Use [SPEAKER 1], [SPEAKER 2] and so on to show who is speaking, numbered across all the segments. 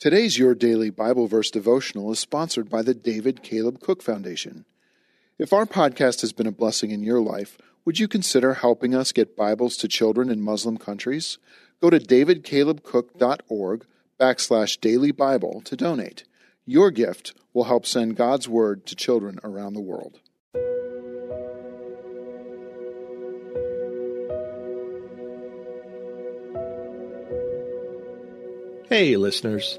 [SPEAKER 1] Today's Your Daily Bible Verse devotional is sponsored by the David Caleb Cook Foundation. If our podcast has been a blessing in your life, would you consider helping us get Bibles to children in Muslim countries? Go to davidcalebcook.org backslash daily Bible to donate. Your gift will help send God's Word to children around the world.
[SPEAKER 2] Hey, listeners.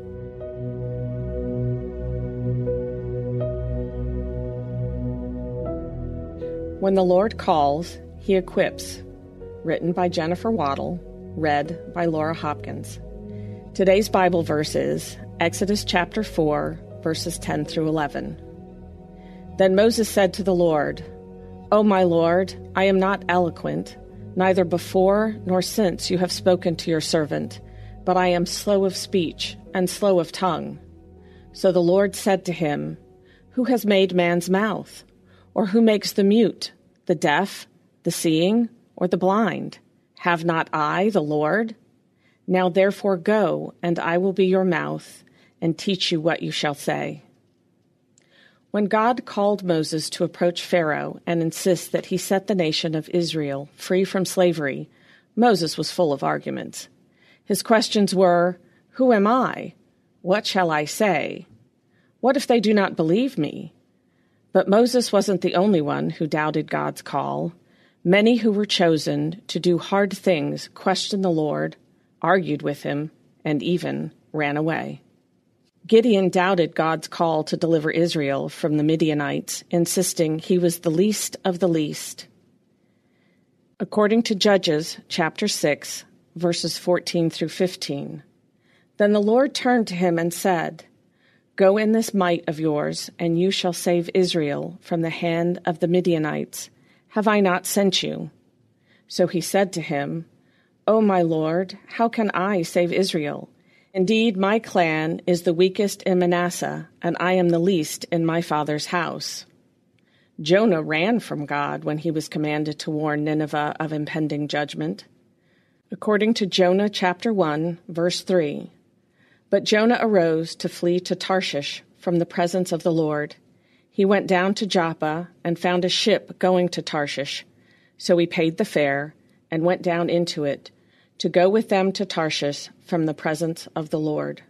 [SPEAKER 3] When the Lord Calls, He Equips, written by Jennifer Waddle, read by Laura Hopkins. Today's Bible verse is Exodus chapter 4, verses 10 through 11. Then Moses said to the Lord, O my Lord, I am not eloquent, neither before nor since you have spoken to your servant, but I am slow of speech and slow of tongue. So the Lord said to him, Who has made man's mouth? Or who makes the mute, the deaf, the seeing, or the blind? Have not I, the Lord? Now therefore go, and I will be your mouth, and teach you what you shall say. When God called Moses to approach Pharaoh and insist that he set the nation of Israel free from slavery, Moses was full of arguments. His questions were Who am I? What shall I say? What if they do not believe me? But Moses wasn't the only one who doubted God's call. Many who were chosen to do hard things questioned the Lord, argued with him, and even ran away. Gideon doubted God's call to deliver Israel from the Midianites, insisting he was the least of the least. According to Judges chapter 6, verses 14 through 15, then the Lord turned to him and said, Go in this might of yours, and you shall save Israel from the hand of the Midianites. Have I not sent you? So he said to him, O my Lord, how can I save Israel? Indeed, my clan is the weakest in Manasseh, and I am the least in my father's house. Jonah ran from God when he was commanded to warn Nineveh of impending judgment. According to Jonah chapter 1, verse 3, but Jonah arose to flee to Tarshish from the presence of the Lord. He went down to Joppa and found a ship going to Tarshish. So he paid the fare and went down into it to go with them to Tarshish from the presence of the Lord.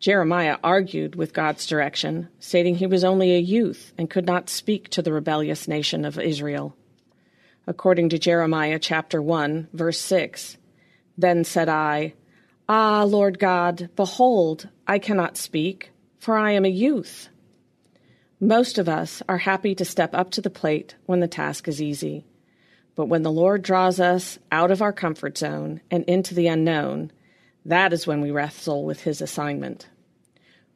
[SPEAKER 3] Jeremiah argued with God's direction, stating he was only a youth and could not speak to the rebellious nation of Israel. According to Jeremiah chapter 1, verse 6, Then said I, Ah, Lord God, behold, I cannot speak, for I am a youth. Most of us are happy to step up to the plate when the task is easy. But when the Lord draws us out of our comfort zone and into the unknown, that is when we wrestle with His assignment.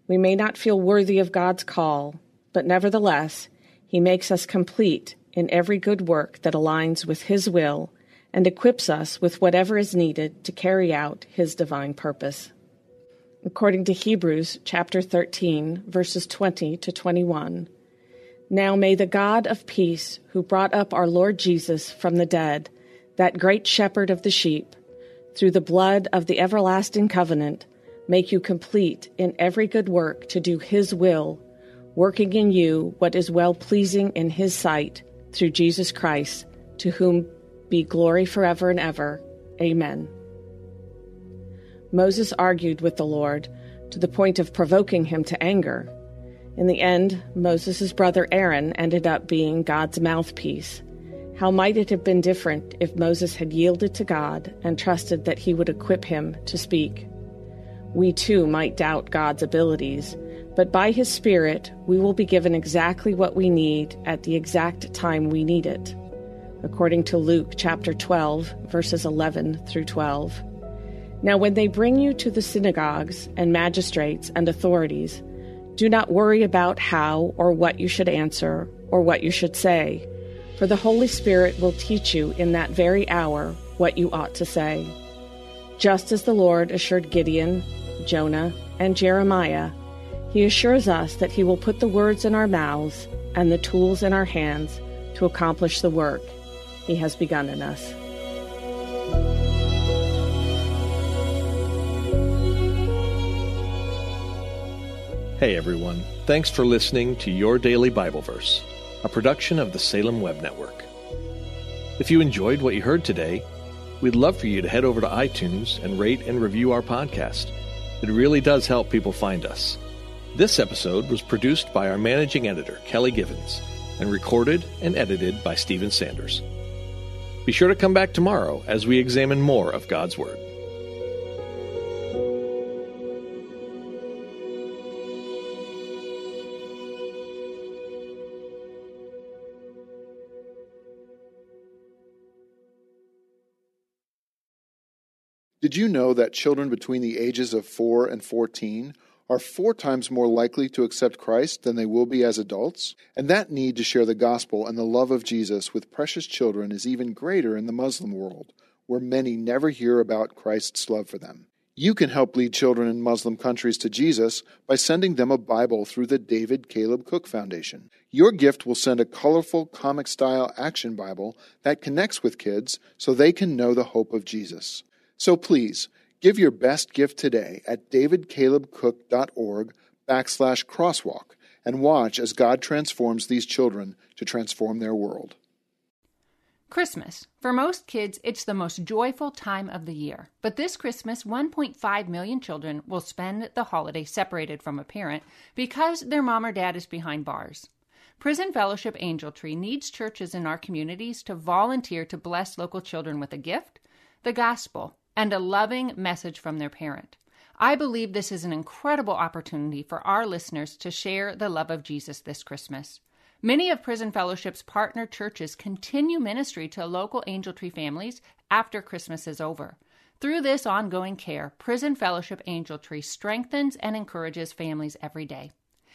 [SPEAKER 3] We may not feel worthy of God's call, but nevertheless, He makes us complete in every good work that aligns with His will and equips us with whatever is needed to carry out his divine purpose. According to Hebrews chapter 13, verses 20 to 21, now may the God of peace, who brought up our Lord Jesus from the dead, that great shepherd of the sheep, through the blood of the everlasting covenant, make you complete in every good work to do his will, working in you what is well pleasing in his sight, through Jesus Christ, to whom be glory forever and ever. Amen. Moses argued with the Lord to the point of provoking him to anger. In the end, Moses' brother Aaron ended up being God's mouthpiece. How might it have been different if Moses had yielded to God and trusted that he would equip him to speak? We too might doubt God's abilities, but by his Spirit, we will be given exactly what we need at the exact time we need it according to Luke chapter 12, verses 11 through 12. Now, when they bring you to the synagogues and magistrates and authorities, Do not worry about how or what you should answer or what you should say, for the Holy Spirit will teach you in that very hour what you ought to say. Just as the Lord assured Gideon, Jonah, and Jeremiah, he assures us that he will put the words in our mouths and the tools in our hands to accomplish the work he has begun in us.
[SPEAKER 2] Hey everyone, thanks for listening to Your Daily Bible Verse, a production of the Salem Web Network. If you enjoyed what you heard today, we'd love for you to head over to iTunes and rate and review our podcast. It really does help people find us. This episode was produced by our managing editor, Kelly Givens, and recorded and edited by Stephen Sanders. Be sure to come back tomorrow as we examine more of God's Word.
[SPEAKER 1] Did you know that children between the ages of 4 and 14 are four times more likely to accept Christ than they will be as adults? And that need to share the gospel and the love of Jesus with precious children is even greater in the Muslim world, where many never hear about Christ's love for them. You can help lead children in Muslim countries to Jesus by sending them a Bible through the David Caleb Cook Foundation. Your gift will send a colorful comic style action Bible that connects with kids so they can know the hope of Jesus. So please, give your best gift today at davidcalebcook.org backslash crosswalk and watch as God transforms these children to transform their world.
[SPEAKER 4] Christmas. For most kids, it's the most joyful time of the year. But this Christmas, 1.5 million children will spend the holiday separated from a parent because their mom or dad is behind bars. Prison Fellowship Angel Tree needs churches in our communities to volunteer to bless local children with a gift, the gospel, and a loving message from their parent. I believe this is an incredible opportunity for our listeners to share the love of Jesus this Christmas. Many of Prison Fellowship's partner churches continue ministry to local Angel Tree families after Christmas is over. Through this ongoing care, Prison Fellowship Angel Tree strengthens and encourages families every day.